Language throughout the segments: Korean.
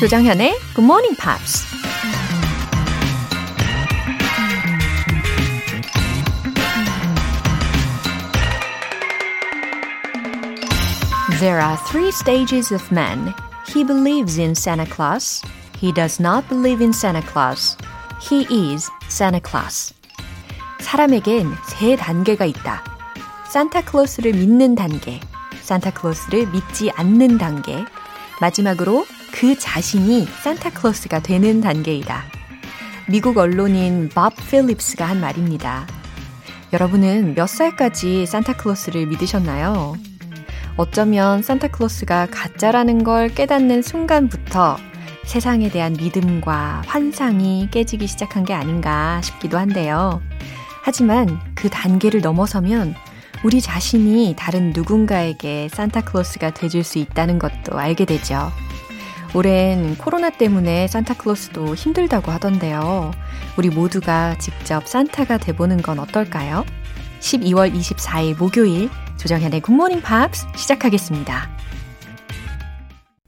조정현의 Good Morning Pops. There are three stages of man. He believes in Santa Claus. He does not believe in Santa Claus. He is Santa Claus. 사람에겐 세 단계가 있다. 산타클로스를 믿는 단계, 산타클로스를 믿지 않는 단계, 마지막으로 그 자신이 산타클로스가 되는 단계이다. 미국 언론인 밥 필립스가 한 말입니다. 여러분은 몇 살까지 산타클로스를 믿으셨나요? 어쩌면 산타클로스가 가짜라는 걸 깨닫는 순간부터 세상에 대한 믿음과 환상이 깨지기 시작한 게 아닌가 싶기도 한데요. 하지만 그 단계를 넘어서면 우리 자신이 다른 누군가에게 산타클로스가 돼줄 수 있다는 것도 알게 되죠. 올해는 코로나 때문에 산타클로스도 힘들다고 하던데요. 우리 모두가 직접 산타가 돼보는 건 어떨까요? 12월 24일 목요일 조정현의 굿모닝 팝스 시작하겠습니다.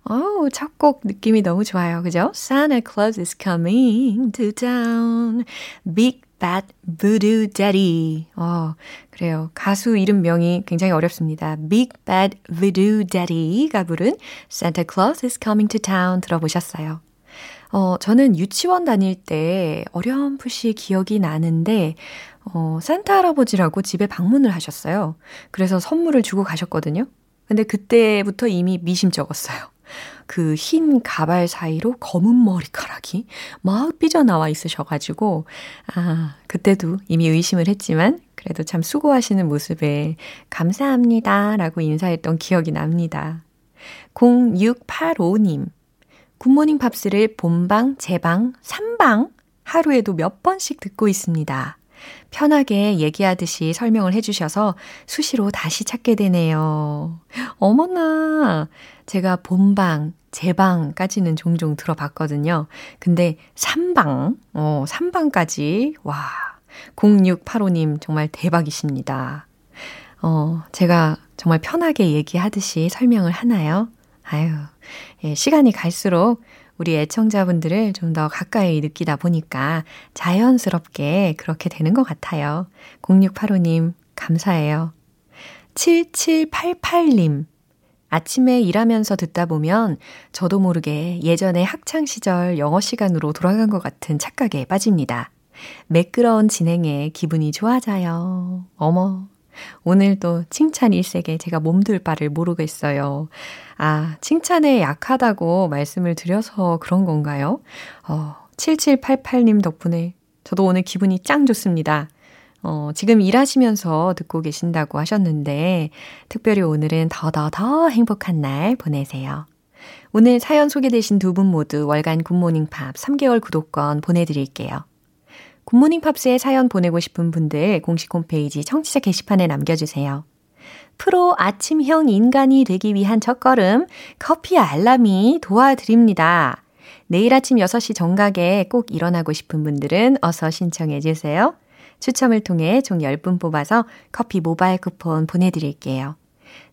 어우, 첫 곡 느낌이 너무 좋아요. 그죠? Santa Claus is coming to town. Big Bad Voodoo Daddy. 어, 그래요. 가수 이름명이 굉장히 어렵습니다. Big Bad Voodoo Daddy가 부른 Santa Claus is coming to town 들어보셨어요. 어, 저는 유치원 다닐 때 어렴풋이 기억이 나는데, 어, 산타 할아버지라고 집에 방문을 하셨어요. 그래서 선물을 주고 가셨거든요. 근데 그때부터 이미 미심쩍었어요. 그 흰 가발 사이로 검은 머리카락이 막 삐져나와 있으셔가지고, 아, 그때도 이미 의심을 했지만, 그래도 참 수고하시는 모습에 감사합니다. 라고 인사했던 기억이 납니다. 0685님. 굿모닝 팝스를 본방, 재방, 3방 하루에도 몇 번씩 듣고 있습니다. 편하게 얘기하듯이 설명을 해주셔서 수시로 다시 찾게 되네요. 어머나! 제가 본방, 제방까지는 종종 들어봤거든요. 근데 3방, 어, 3방까지, 와, 0685님 정말 대박이십니다. 어, 제가 정말 편하게 얘기하듯이 설명을 하나요? 아유, 예, 시간이 갈수록 우리 애청자분들을 좀 더 가까이 느끼다 보니까 자연스럽게 그렇게 되는 것 같아요. 0685님, 감사해요. 7788님, 아침에 일하면서 듣다 보면 저도 모르게 예전에 학창시절 영어 시간으로 돌아간 것 같은 착각에 빠집니다. 매끄러운 진행에 기분이 좋아져요. 어머, 오늘 도 칭찬 일색에 제가 몸둘 바를 모르겠어요. 아, 칭찬에 약하다고 말씀을 드려서 그런 건가요? 어, 7788님 덕분에 저도 오늘 기분이 짱 좋습니다. 어, 지금 일하시면서 듣고 계신다고 하셨는데, 특별히 오늘은 더더더 행복한 날 보내세요. 오늘 사연 소개되신 두 분 모두 월간 Good Morning Pops 3개월 구독권 보내드릴게요. Good Morning Pops에 사연 보내고 싶은 분들 공식 홈페이지 청취자 게시판에 남겨주세요. 프로 아침형 인간이 되기 위한 첫걸음, 커피 알람이 도와드립니다. 내일 아침 6시 정각에 꼭 일어나고 싶은 분들은 어서 신청해 주세요. 추첨을 통해 총 10분 뽑아서 커피 모바일 쿠폰 보내드릴게요.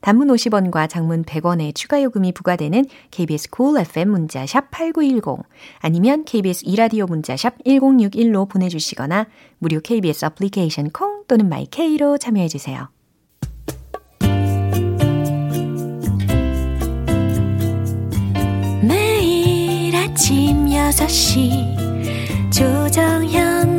단문 50원과 장문 100원의 추가 요금이 부과되는 KBS Cool FM 문자샵 8910 아니면 KBS 2라디오 문자샵 1061로 보내주시거나 무료 KBS 애플리케이션 콩 또는 my K로 참여해주세요. 매일 아침 6시 조정현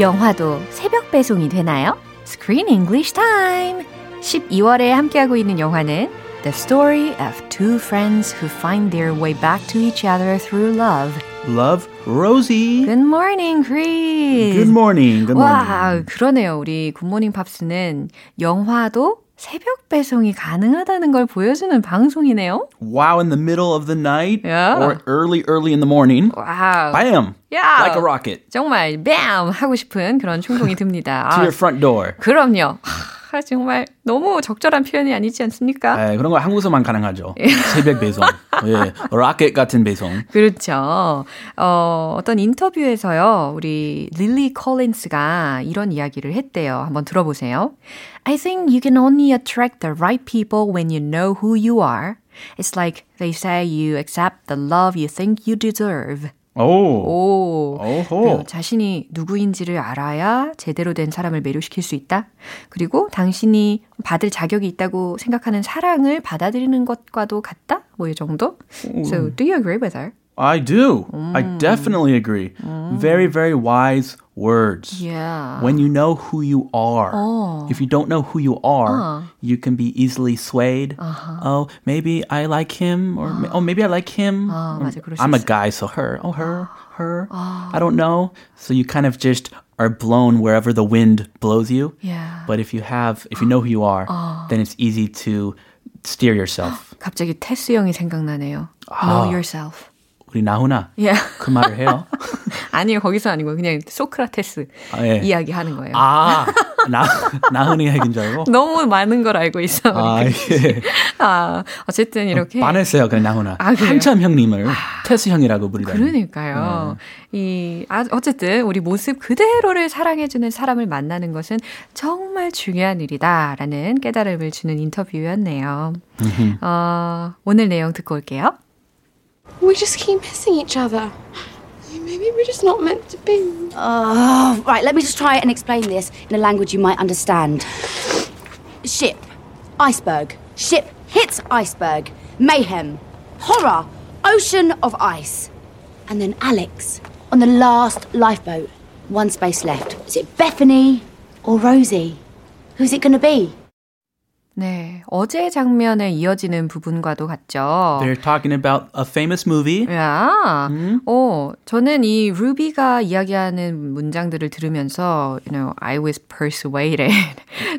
영화도 새벽 배송이 되나요? Screen English Time! 12월에 함께하고 있는 영화는 The story of two friends who find their way back to each other through love. Love, Rosie. Good morning, Chris. Good morning. Good morning. 와, 그러네요. 우리 굿모닝 팝스는 영화도 새벽 배송이 가능하다는 걸 보여주는 방송이네요. Wow, in the middle of the night Yeah. or early, early in the morning. Wow. Bam! Yeah. Like a rocket 정말 bam 하고 싶은 그런 충동이 듭니다. to 아, your front door. 그럼요. 하, 정말 너무 적절한 표현이 아니지 않습니까? 에, 그런 거 한국에서만 가능하죠. 새벽 배송. 예, 로켓 같은 배송. 그렇죠. 어, 어떤 인터뷰에서요, 우리 릴리 콜린스가 이런 이야기를 했대요. 한번 들어보세요. I think you can only attract the right people when you know who you are. It's like they say you accept the love you think you deserve. 오. 오. 자신이 누구인지를 알아야 제대로 된 사람을 매료시킬 수 있다. 그리고 당신이 받을 자격이 있다고 생각하는 사랑을 받아들이는 것과도 같다. 뭐 이 정도. So, do you agree with her? I do. I definitely agree. Very, very wise words. Yeah. When you know who you are. If you don't know who you are, you can be easily swayed. Oh, maybe I like him, or ma- oh, maybe I like him. 아, 맞아, 그럴 수 I'm a 있어. guy, so her. Oh, her, her. I don't know. So you kind of just are blown wherever the wind blows you. Yeah. But if you have, if you know who you are, then it's easy to steer yourself. 갑자기 테스 형이 생각나네요. Know yourself. 우리 나훈아 Yeah. 그 말을 해요. 아니요, 거기서 아니고 그냥 소크라테스 아, 예. 이야기하는 거예요. 아, 나, 나훈이 얘기인 줄 알고. 너무 많은 걸 알고 있어. 아, 예. 아, 어쨌든 이렇게. 반했어요, 그냥 나훈아. 아? 한참 형님을 테스 형이라고 부르다니. 그러니까요. 이, 아, 어쨌든 우리 모습 그대로를 사랑해주는 사람을 만나는 것은 정말 중요한 일이다라는 깨달음을 주는 인터뷰였네요. 어, 오늘 내용 듣고 올게요. We just keep missing each other. Maybe we're just not meant to be. Oh, right, let me just try and explain this in a language you might understand. Ship, iceberg. Ship hits iceberg. Mayhem, horror, ocean of ice. And then Alex on the last lifeboat. One space left. Is it Bethany or Rosie? Who's it going to be? 네, 어제 장면에 이어지는 부분과도 같죠. They're talking about a famous movie. 야, 어, 저는 이 루비가 이야기하는 문장들을 들으면서, you know, I was persuaded.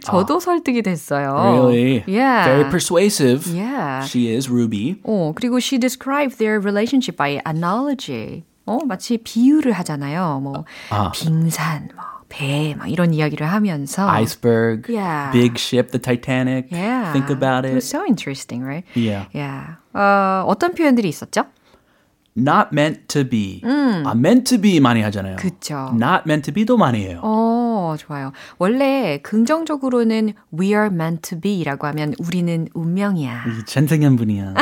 저도 설득이 됐어요. Really? Yeah. Very persuasive. Yeah. She is Ruby. 어, 그리고 she described their relationship by analogy. 어, 마치 비유를 하잖아요. 뭐, 아. 빙산, 뭐, 배, 막 이런 이야기를 하면서. Iceberg. Yeah. Big ship, the Titanic. Yeah. Think about It was it. so interesting, right? Yeah. Yeah. 어, 어떤 표현들이 있었죠? Not meant to be. 아, meant to be 많이 하잖아요. 음. 그쵸. Not meant to be도 많이 해요. 어, 좋아요. 원래 긍정적으로는 we are meant to be라고 하면 우리는 운명이야. 이 전생한 분이야.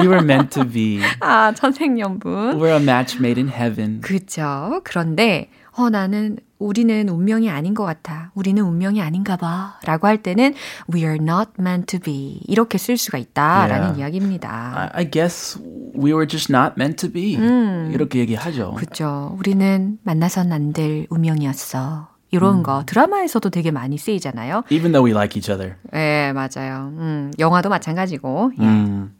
We were meant to be. 아, 천생연분. We're a match made in heaven. 그죠. 그런데 어 나는 우리는 운명이 아닌 것 같아. 우리는 운명이 아닌가 봐. 라고 할 때는 we are not meant to be. 이렇게 쓸 수가 있다라는 Yeah. 이야기입니다. I, I guess we were just not meant to be. 이렇게 얘기하죠. 그죠. 우리는 만나선 안 될 운명이었어. 이런 거 드라마에서도 되게 많이 쓰이잖아요. Even though we like each other. 네, 맞아요. 음, 영화도 마찬가지고. 예. 음.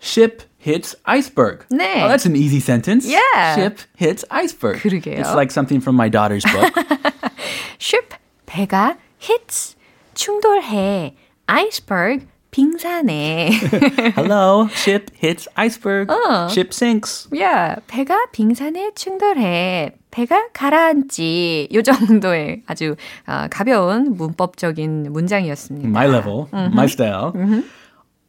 Ship hits iceberg. 네. Oh, that's an easy sentence. Yeah. Ship hits iceberg. 그러게요. It's like something from my daughter's book. ship 배가 hits 충돌해 iceberg 빙산해. Hello, ship hits iceberg. Ship sinks. 야, 배가 빙산에 충돌해. 배가 가라앉지. 요 정도의 아주 어, 가벼운 문법적인 문장이었습니다. My level, my style.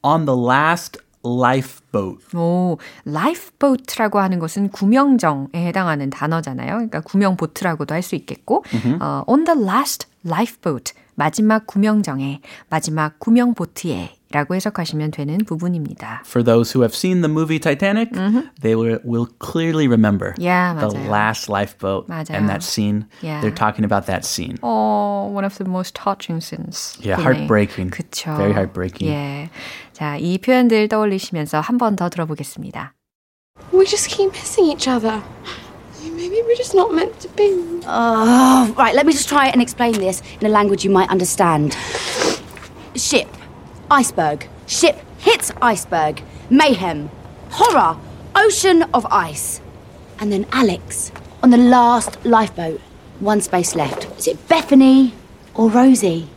On the last lifeboat. 오, lifeboat라고 하는 것은 구명정에 해당하는 단어잖아요. 그러니까 구명보트라고도 할 수 있겠고, 어, on the last lifeboat, 마지막 구명정에, 마지막 구명보트에 라고 해석하시면 되는 부분입니다. For those who have seen the movie Titanic, they will, will clearly remember Yeah, the 맞아요. last lifeboat 맞아요. and that scene. Yeah. They're talking about that scene. 어, one of the most touching scenes. Yeah, 이네. heartbreaking. 그쵸. Very heartbreaking. 예. 자, 이 표현들 떠올리시면서 한 번 더 들어보겠습니다. We just keep missing each other. Maybe we're just not meant to be. Oh, right, let me just try and explain this in a language you might understand. Ship, iceberg. Ship hits iceberg, mayhem, horror, ocean of ice. And then Alex on the last lifeboat. One space left. Is it Bethany or Rosie?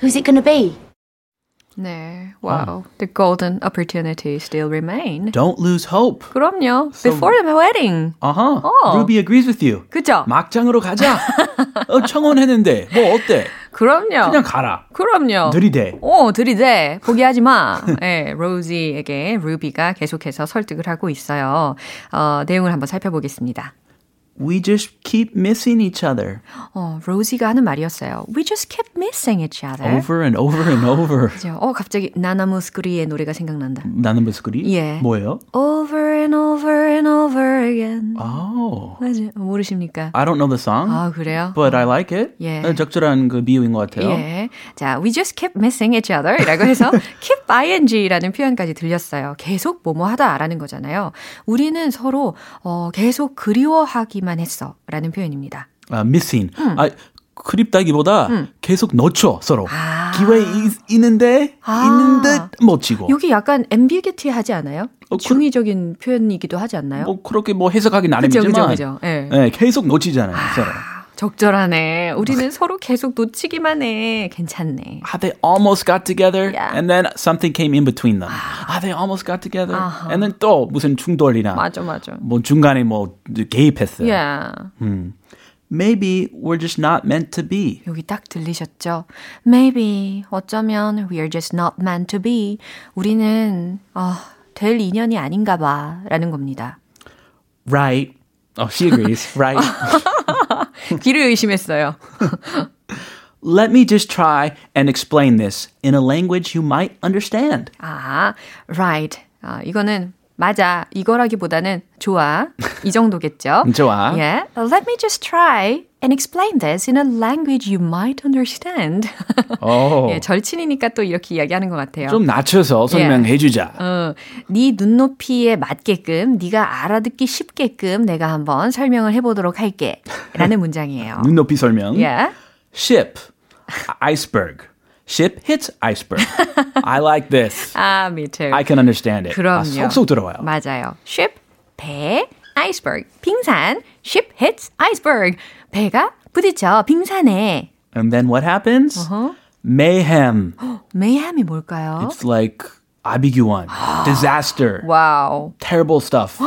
Who's it going to be? 네, wow. The golden opportunity still remain. Don't lose hope. 그럼요. So, Before the wedding. Uh-huh. 어. Ruby agrees with you. 그죠? 막장으로 가자. 어, 청혼했는데 뭐 어때? 그럼요. 그냥 가라. 그럼요. 들이대. 오, 들이대. 포기하지 마. 네, 로지에게 루비가 계속해서 설득을 하고 있어요. 어, 내용을 한번 살펴보겠습니다. We just keep missing each other. 어, 로지가 하는 말이었어요. We just keep missing each other. Over and over and over. 그죠? 어, 갑자기 나나무스크리의 노래가 생각난다. 나나무스크리? 예. 뭐예요? Over and over and over again. Oh. 맞아요. 모르십니까? I don't know the song. 아, 그래요? But I like it. 예. 적절한 그 비유인 것 같아요. 예. 자, we just keep missing each other 라고 해서 keep ing라는 표현까지 들렸어요. 계속 뭐뭐 하다라는 거잖아요. 우리는 서로 어, 계속 그리워하기만 하기만 했어. 라는 표현입니다. 아, missing. 음. 아, 그립다기보다 음. 계속 놓쳐 서로 아. 기회 있 는데 아. 있는 듯 멋지고 여기 약간 ambiguity하지 않아요? 어, 중의적인 그, 표현이기도 하지 않나요? 뭐 그렇게 뭐 해석하기 나름이지만 그죠, 그죠, 그죠. 네. 네, 계속 놓치잖아요 아. 서로. 적절하네. 우리는 서로 계속 놓치기만 해. 괜찮네. Ah, they almost got together, yeah. and then something came in between them. Ah, they almost got together, uh-huh. and then 또 무슨 충돌이나 맞아, 맞아. 뭐 중간에 뭐 개입했어요. Yeah. 음. Maybe we're just not meant to be. 여기 딱 들리셨죠? Maybe 어쩌면 we are just not meant to be. 우리는 어, 될 인연이 아닌가 봐라는 겁니다. Right. Oh, she agrees. Right. 귀를 의심했어요. Let me just try and explain this in a language you might understand. 아, right. 아, 이거는 맞아. 이거라기보다는 좋아. 이 정도겠죠? 좋아. Yeah. Let me just try and explain this in a language you might understand. 오. 예, 절친이니까 또 이렇게 이야기하는 것 같아요. 좀 낮춰서 설명해 주자. 예. 어, 네 눈높이에 맞게끔, 네가 알아듣기 쉽게끔 내가 한번 설명을 해 보도록 할게. 라는 문장이에요. 눈높이 설명. Yeah. Ship, iceberg. Ship hits iceberg. I like this. 아, me too. I can understand it. 그럼요. 아, 속속 들어와요. 맞아요. Ship, 배, iceberg, 빙산. Ship hits iceberg. 배가 부딪혀 빙산에. And then what happens? Uh-huh. Mayhem. mayhem이 뭘까요? It's like 아비규환, disaster. Wow. Terrible stuff.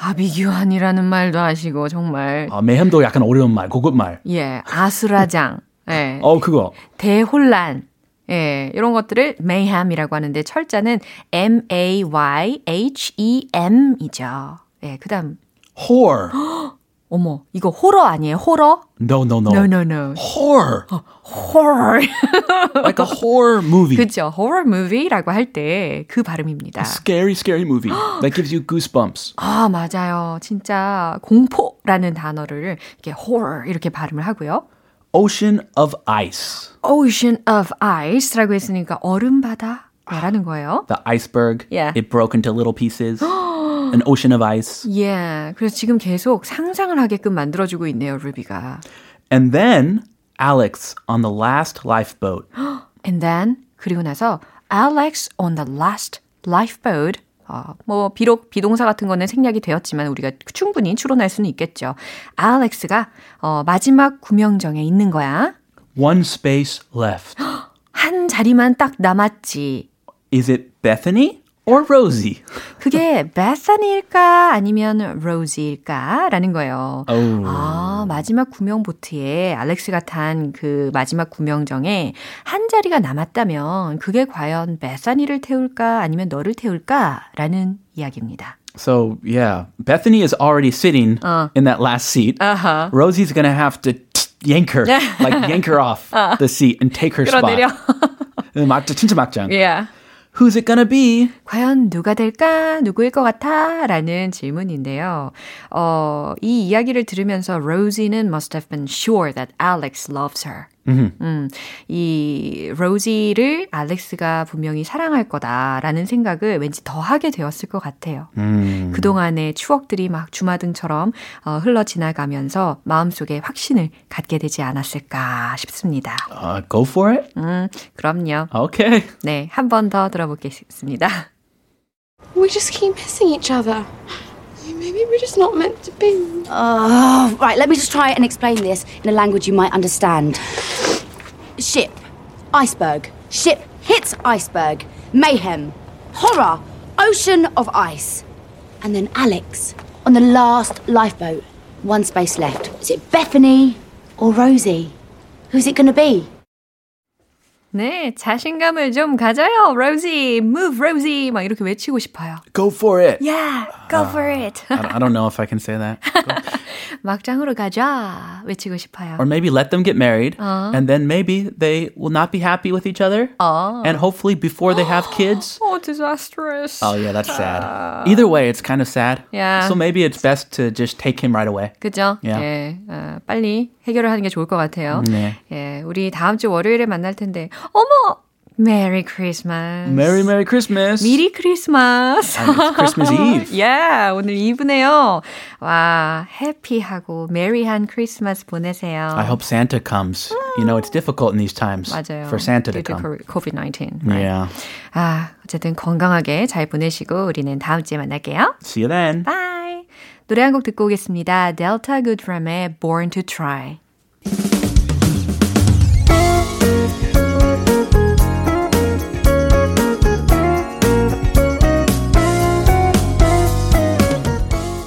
아비규환이라는 말도 하시고 정말. 아, mayhem도 약간 어려운 말, 고급 말. 예, 아수라장. 예. 어, 그거. 대혼란. 예, 이런 것들을 mayhem이라고 하는데 철자는 M A Y H E M이죠. 예, 그다음 horror. 어머, 이거 호러 아니에요? 호러? No, no, no. No, no, no. Horror. 어, horror. like a horror movie. 그죠. horror movie라고 할 때 그 발음입니다. A scary, scary movie that gives you goosebumps. 아, 맞아요. 진짜 공포라는 단어를 이렇게 horror 이렇게 발음을 하고요. Ocean of ice. Ocean of ice라고 했으니까 얼음바다. 라는 거예요. The iceberg. Yeah. It broke into little pieces. An ocean of ice. Yeah. 그래서 지금 계속 상상을 하게끔 만들어주고 있네요, 루비가. And then Alex on the last lifeboat. And then 그리고 나서 Alex on the last lifeboat. 어, 뭐 비록 비동사 같은 거는 생략이 되었지만 우리가 충분히 추론할 수는 있겠죠. 알렉스가 어, 마지막 구명정에 있는 거야. One space left. 한 자리만 딱 남았지. Is it Bethany or Rosie? 그게 베사니일까 아니면 로지일까라는 거예요. Oh. 아, 마지막 구명 보트에 알렉스가 탄 그 마지막 구명정에 한 자리가 남았다면 그게 과연 베사니를 태울까 아니면 너를 태울까라는 이야기입니다. So, yeah, Bethany is already sitting 어. in that last seat. Uh-huh. Rosie's going to have to yank her, like yank her off the seat and take her spot. 막장, 진짜 막장. yeah. Who's it gonna be? 과연 누가 될까? 누구일 것 같아? 라는 질문인데요. 어, 이 이야기를 들으면서 Rosie는 must have been sure that Alex loves her. 음, 이 로지를 알렉스가 분명히 사랑할 거다라는 생각을 왠지 더 하게 되었을 것 같아요. 음. 그동안의 추억들이 막 주마등처럼 어, 흘러 지나가면서 마음속에 확신을 갖게 되지 않았을까 싶습니다. Uh, go for it? 음, 그럼요. Okay. 네, 한 번 더 들어보겠습니다. We just keep missing each other. Maybe we're just not meant to be. Oh, right, let me just try and explain this in a language you might understand. Ship, iceberg. Ship hits iceberg. Mayhem, horror, ocean of ice. And then Alex on the last lifeboat. One space left. Is it Bethany or Rosie? Who's it going to be? 네, 자신감을 좀 가져요, Rosie. Move, Rosie. 막 이렇게 외치고 싶어요. Go for it. Yeah, go uh, for it. I don't know if I can say that. 막장으로 가자 외치고 싶어요. Or maybe let them get married, uh. and then maybe they will not be happy with each other, uh. and hopefully before they have kids. oh, disastrous. Oh yeah, that's sad. Either way, it's kind of sad. Yeah. So maybe it's best to just take him right away. 그죠? Yeah. 예, 어, 빨리 해결을 하는 게 좋을 것 같아요. 네. 예, 우리 다음 주 월요일에 만날 텐데, 어머! Merry Christmas. Merry Merry Christmas. 미리 크리스마스. it's Christmas Eve. yeah, 오늘 이브네요. 와, 해피하고 메리한 크리스마스 보내세요. I hope Santa comes. You know, it's difficult in these times 맞아요. for Santa to come. COVID-19. Right? Yeah. 아, 어쨌든 건강하게 잘 보내시고 우리는 다음 주에 만날게요. See you then. Bye. 노래 한 곡 듣고 오겠습니다. Delta Goodrum의 Born to Try.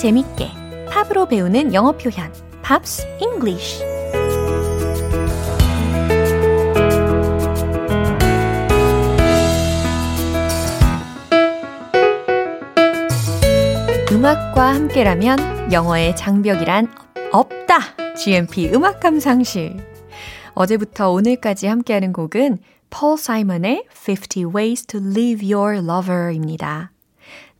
재밌게 팝으로 배우는 영어 표현 Pops English 음악과 함께라면 영어의 장벽이란 없다. GMP 음악 감상실. 어제부터 오늘까지 함께하는 곡은 폴 사이먼의 50 Ways to Leave Your Lover입니다.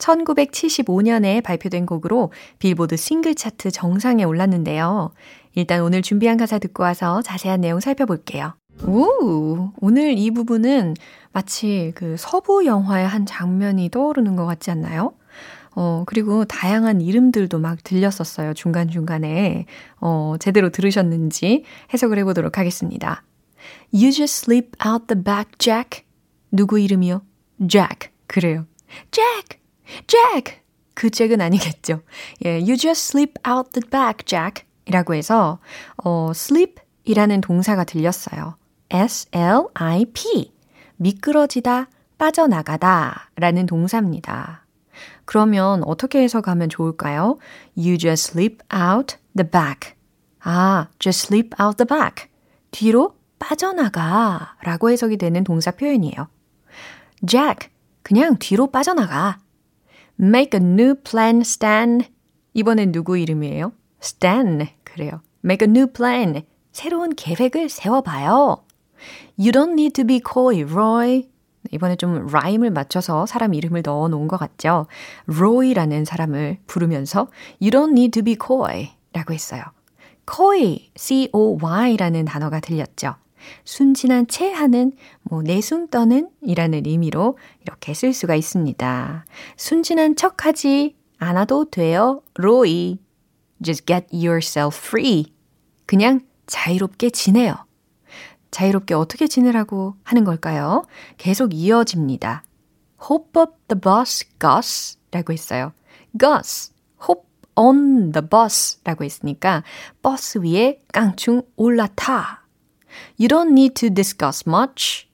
1975년에 발표된 곡으로 빌보드 싱글 차트 정상에 올랐는데요. 일단 오늘 준비한 가사 듣고 와서 자세한 내용 살펴볼게요. 오, 오늘 이 부분은 마치 그 서부 영화의 한 장면이 떠오르는 것 같지 않나요? 어, 그리고 다양한 이름들도 막 들렸었어요. 중간중간에. 어, 제대로 들으셨는지 해석을 해보도록 하겠습니다. You just slip out the back, Jack. 누구 이름이요? Jack. 그래요. Jack! Jack! 그 잭은 아니겠죠. 예, you just slip out the back, Jack. 이라고 해서, 어, slip 이라는 동사가 들렸어요. S-L-I-P. 미끄러지다, 빠져나가다 라는 동사입니다. 그러면 어떻게 해석하면 좋을까요? You just slip out the back. 아, just slip out the back. 뒤로 빠져나가 라고 해석이 되는 동사 표현이에요. Jack, 그냥 뒤로 빠져나가. Make a new plan, Stan. 이번엔 누구 이름이에요? Stan. 그래요. Make a new plan. 새로운 계획을 세워봐요. You don't need to be coy, Roy. 이번에 좀 라임을 맞춰서 사람 이름을 넣어 놓은 것 같죠? Roy라는 사람을 부르면서 You don't need to be coy 라고 했어요. coy, C-O-Y라는 단어가 들렸죠. 순진한 채 하는, 뭐, 내숭 떠는 이라는 의미로 이렇게 쓸 수가 있습니다. 순진한 척 하지 않아도 돼요, 로이. Just get yourself free. 그냥 자유롭게 지내요. 자유롭게 어떻게 지내라고 하는 걸까요? 계속 이어집니다. Hop up the bus, Gus 라고 했어요. Gus, hop on the bus 라고 했으니까 버스 위에 깡충 올라타 You don't need to discuss much.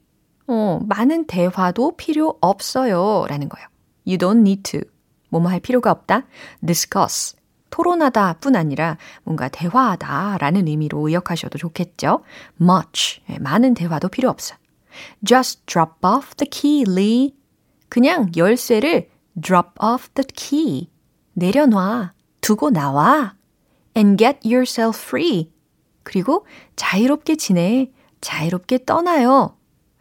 어, 많은 대화도 필요 없어요. 라는 거예요. You don't need to. 뭐뭐 할 필요가 없다. discuss. 토론하다 뿐 아니라 뭔가 대화하다 라는 의미로 의역하셔도 좋겠죠. much. 예, 많은 대화도 필요 없어. Just drop off the key, Lee. 그냥 열쇠를 drop off the key. 내려놔. 두고 나와. And get yourself free. 그리고 자유롭게 지내. 자유롭게 떠나요.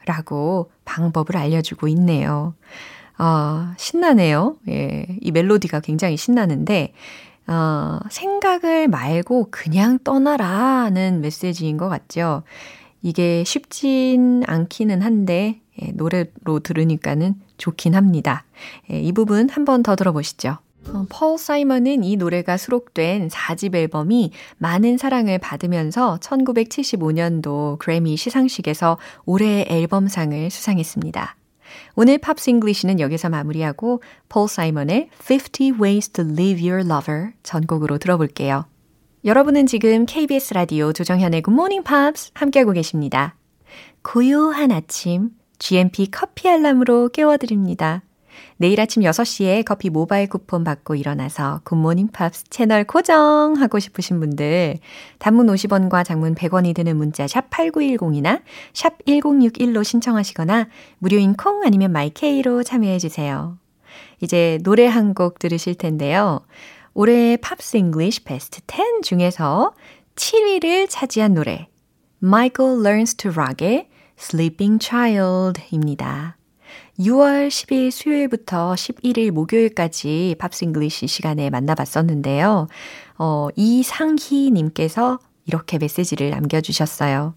라고 방법을 알려주고 있네요. 아, 신나네요. 예, 이 멜로디가 굉장히 신나는데, 어, 생각을 말고 그냥 떠나라는 메시지인 것 같죠. 이게 쉽진 않기는 한데, 예, 노래로 들으니까는 좋긴 합니다. 예, 이 부분 한 번 더 들어보시죠. 어, 폴 사이먼은 이 노래가 수록된 4집 앨범이 많은 사랑을 받으면서 1975년도 그래미 시상식에서 올해의 앨범상을 수상했습니다. 오늘 Pops English는 여기서 마무리하고 폴 사이먼의 50 Ways to Leave Your Lover 전곡으로 들어볼게요. 여러분은 지금 KBS 라디오 조정현의 Good Morning Pops 함께하고 계십니다. 고요한 아침 GMP 커피 알람으로 깨워드립니다. 내일 아침 6시에 커피 모바일 쿠폰 받고 일어나서 Good Morning Pops 채널 고정하고 싶으신 분들 단문 50원과 장문 100원이 드는 문자 샵 8910이나 샵 1061로 신청하시거나 무료인 콩 아니면 my K로 참여해 주세요. 이제 노래 한 곡 들으실 텐데요. 올해 Pops English 베스트 10 중에서 7위를 차지한 노래 Michael Learns to Rock의 Sleeping Child입니다. 6월 10일 수요일부터 11일 목요일까지 Pops English 시간에 만나봤었는데요. 어, 이상희님께서 이렇게 메시지를 남겨주셨어요.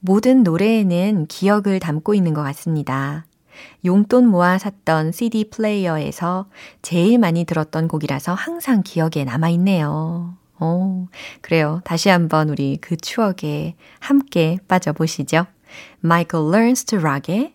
모든 노래에는 기억을 담고 있는 것 같습니다. 용돈 모아 샀던 CD 플레이어에서 제일 많이 들었던 곡이라서 항상 기억에 남아있네요. 오, 그래요. 다시 한번 우리 그 추억에 함께 빠져보시죠. Michael Learns to Rock의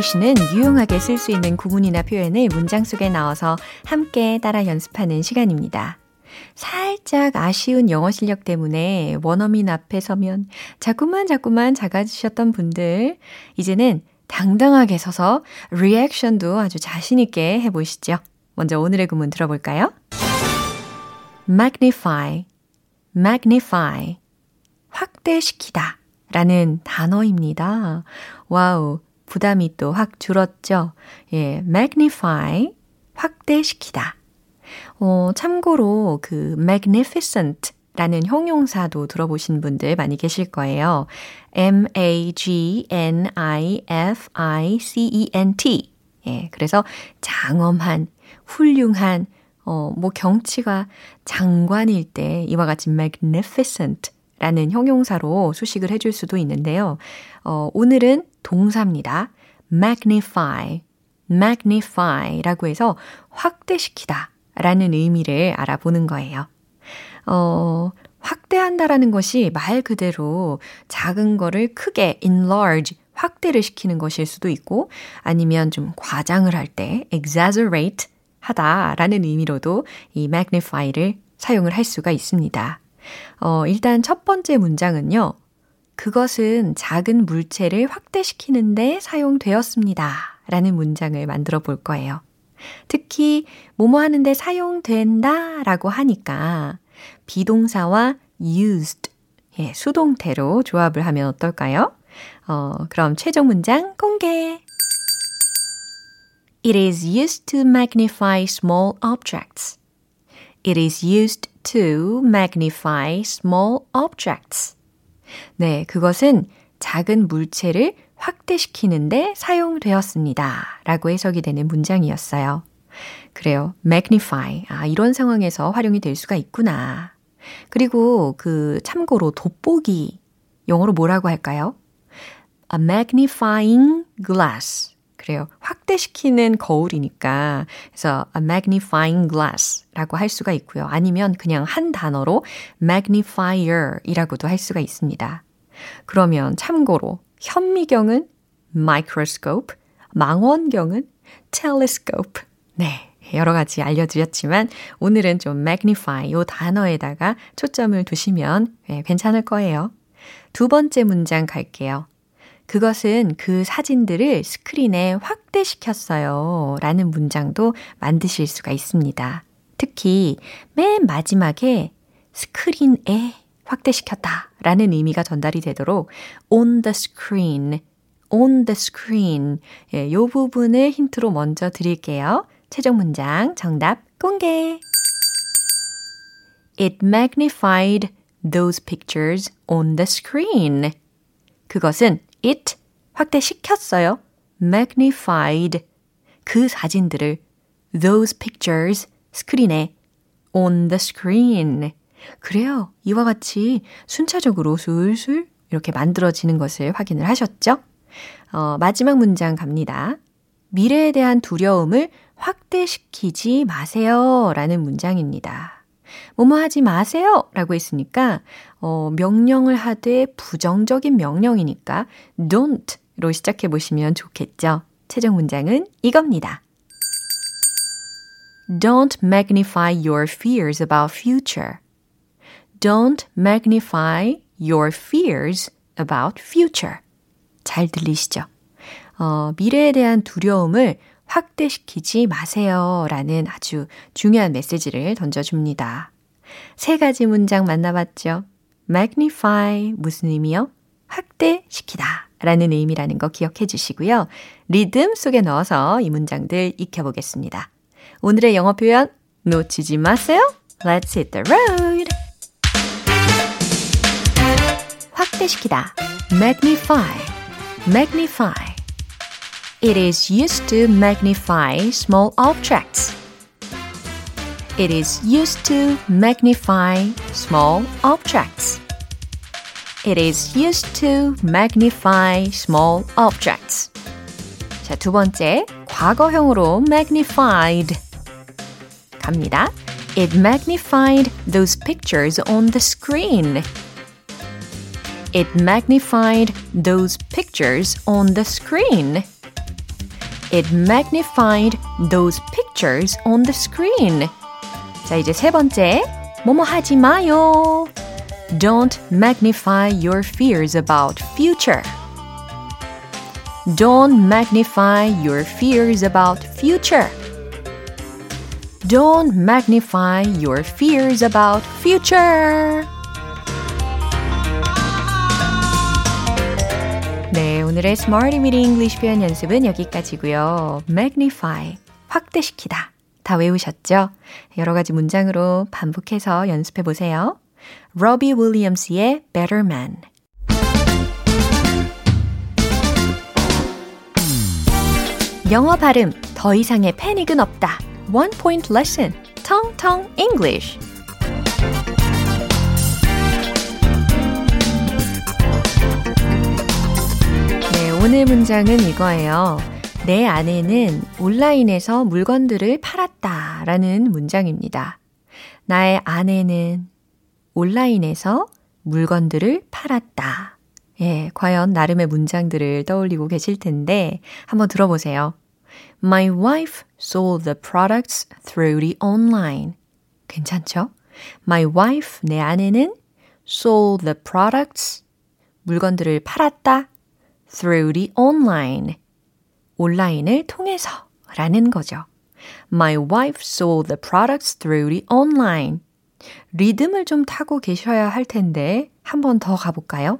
English는 유용하게 쓸 수 있는 구문이나 표현을 문장 속에 넣어서 함께 따라 연습하는 시간입니다. 살짝 아쉬운 영어 실력 때문에 원어민 앞에 서면 자꾸만 자꾸만 작아지셨던 분들, 이제는 당당하게 서서 리액션도 아주 자신있게 해보시죠. 먼저 오늘의 구문 들어볼까요? magnify, magnify, 확대시키다 라는 단어입니다. 와우, 부담이 또 확 줄었죠. 예, magnify, 확대시키다. 어, 참고로 그 magnificent 라는 형용사도 들어보신 분들 많이 계실 거예요. M-A-G-N-I-F-I-C-E-N-T. 예, 그래서 장엄한, 훌륭한, 어, 뭐 경치가 장관일 때 이와 같이 magnificent 라는 형용사로 수식을 해줄 수도 있는데요. 어, 오늘은 동사입니다. magnify, magnify 라고 해서 확대시키다 라는 의미를 알아보는 거예요. 어, 확대한다라는 것이 말 그대로 작은 거를 크게 enlarge, 확대를 시키는 것일 수도 있고 아니면 좀 과장을 할 때 exaggerate 하다라는 의미로도 이 magnify를 사용을 할 수가 있습니다. 어, 일단 첫 번째 문장은요. 그것은 작은 물체를 확대시키는데 사용되었습니다. 라는 문장을 만들어 볼 거예요. 특히, 뭐뭐 하는데 사용된다 라고 하니까 비동사와 used, 예, 수동태로 조합을 하면 어떨까요? 어, 그럼 최종 문장 공개! It is used to magnify small objects. It is used to magnify small objects. 네, 그것은 작은 물체를 확대시키는데 사용되었습니다. 라고 해석이 되는 문장이었어요. 그래요. magnify. 아, 이런 상황에서 활용이 될 수가 있구나. 그리고 그 참고로 돋보기 영어로 뭐라고 할까요? a magnifying glass. 그래요. 확대시키는 거울이니까. 그래서 a magnifying glass라고 할 수가 있고요. 아니면 그냥 한 단어로 magnifier이라고도 할 수가 있습니다. 그러면 참고로 현미경은 microscope, 망원경은 telescope. 네. 여러 가지 알려드렸지만 오늘은 좀 magnify 요 단어에다가 초점을 두시면 네, 괜찮을 거예요. 두 번째 문장 갈게요. 그것은 그 사진들을 스크린에 확대시켰어요. 라는 문장도 만드실 수가 있습니다. 특히 맨 마지막에 스크린에 확대시켰다 라는 의미가 전달이 되도록 on the screen, on the screen 예, 요 부분을 힌트로 먼저 드릴게요. 최종 문장 정답 공개. It magnified those pictures on the screen. 그것은 it 확대시켰어요. magnified 그 사진들을 those pictures 스크린에 on the screen 그래요. 이와 같이 순차적으로 술술 이렇게 만들어지는 것을 확인을 하셨죠? 어, 마지막 문장 갑니다. 미래에 대한 두려움을 확대시키지 마세요. 라는 문장입니다. 뭐뭐 하지 마세요. 라고 했으니까, 어, 명령을 하되 부정적인 명령이니까 don't 로 시작해 보시면 좋겠죠. 최종 문장은 이겁니다. Don't magnify your fears about future. Don't magnify your fears about future. 잘 들리시죠? 어, 미래에 대한 두려움을 확대시키지 마세요. 라는 아주 중요한 메시지를 던져줍니다. 세 가지 문장 만나봤죠? magnify 무슨 의미요? 확대시키다 라는 의미라는 거 기억해 주시고요. 리듬 속에 넣어서 이 문장들 익혀보겠습니다. 오늘의 영어 표현 놓치지 마세요. Let's hit the road. 확대시키다. magnify, magnify. It is used to magnify small objects. It is used to magnify small objects. It is used to magnify small objects. 자, 두 번째, 과거형으로 magnified. 갑니다. It magnified those pictures on the screen. It magnified those pictures on the screen. It magnified those pictures on the screen. 자, 이제 세 번째. 뭐뭐 하지 마요. Don't magnify your fears about future. Don't magnify your fears about future. Don't magnify your fears about future. 네, 오늘의 Smarty Weedy English 표현 연습은 여기까지고요. magnify, 확대시키다. 다 외우셨죠? 여러 가지 문장으로 반복해서 연습해 보세요. 로비 윌리엄스의 Better Man. 영어 발음 더 이상의 패닉은 없다. One point lesson. Tong Tong English. 오늘 문장은 이거예요. 내 아내는 온라인에서 물건들을 팔았다 라는 문장입니다. 나의 아내는 온라인에서 물건들을 팔았다. 예, 과연 나름의 문장들을 떠올리고 계실 텐데 한번 들어보세요. My wife sold the products through the online. 괜찮죠? My wife, 내 아내는 sold the products, 물건들을 팔았다 through the online. 온라인을 통해서 라는 거죠. My wife sold the products through the online. 리듬을 좀 타고 계셔야 할 텐데 한 번 더 가볼까요?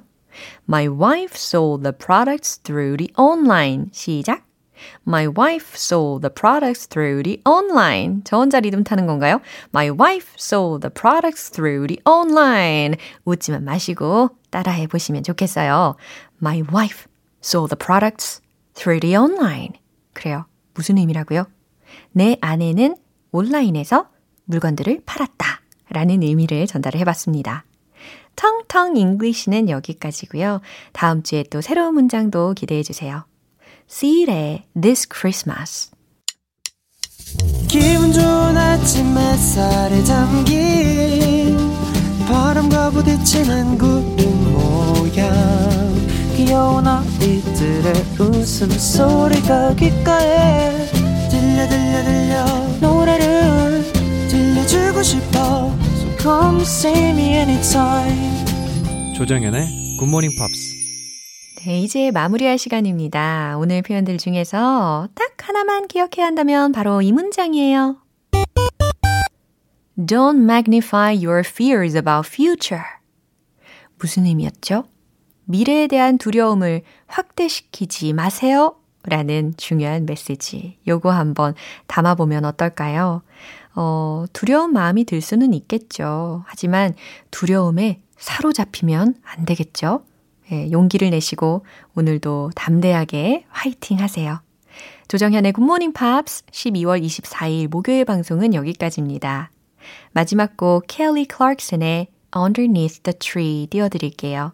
My wife sold the products through the online. 시작. My wife sold the products through the online. 저 혼자 리듬 타는 건가요? My wife sold the products through the online. 웃지만 마시고 따라해 보시면 좋겠어요. My wife sold the products through the online. 그래요. 무슨 의미라고요? 내 아내는 온라인에서 물건들을 팔았다. 라는 의미를 전달을 해봤습니다. 텅텅 English는 여기까지고요. 다음 주에 또 새로운 문장도 기대해 주세요. Seal의 This Christmas. 기분 좋은 아침 햇살에 잠긴 바람과 부딪히는 구름 모양 귀여운 아이들의 웃음소리가 귓가에 들려 들려 들려 노래를 들려주고 싶어 So come see me anytime 조정연의 굿모닝 팝스 네, 이제 마무리할 시간입니다. 오늘 표현들 중에서 딱 하나만 기억해야 한다면 바로 이 문장이에요. Don't magnify your fears about future. 무슨 의미였죠? 미래에 대한 두려움을 확대시키지 마세요. 라는 중요한 메시지. 요거 한번 담아보면 어떨까요? 어, 두려운 마음이 들 수는 있겠죠. 하지만 두려움에 사로잡히면 안 되겠죠? 예, 용기를 내시고 오늘도 담대하게 화이팅 하세요. 조정현의 굿모닝 팝스 12월 24일 목요일 방송은 여기까지입니다. 마지막 곡 켈리 클락슨의 Underneath the Tree 띄워드릴게요.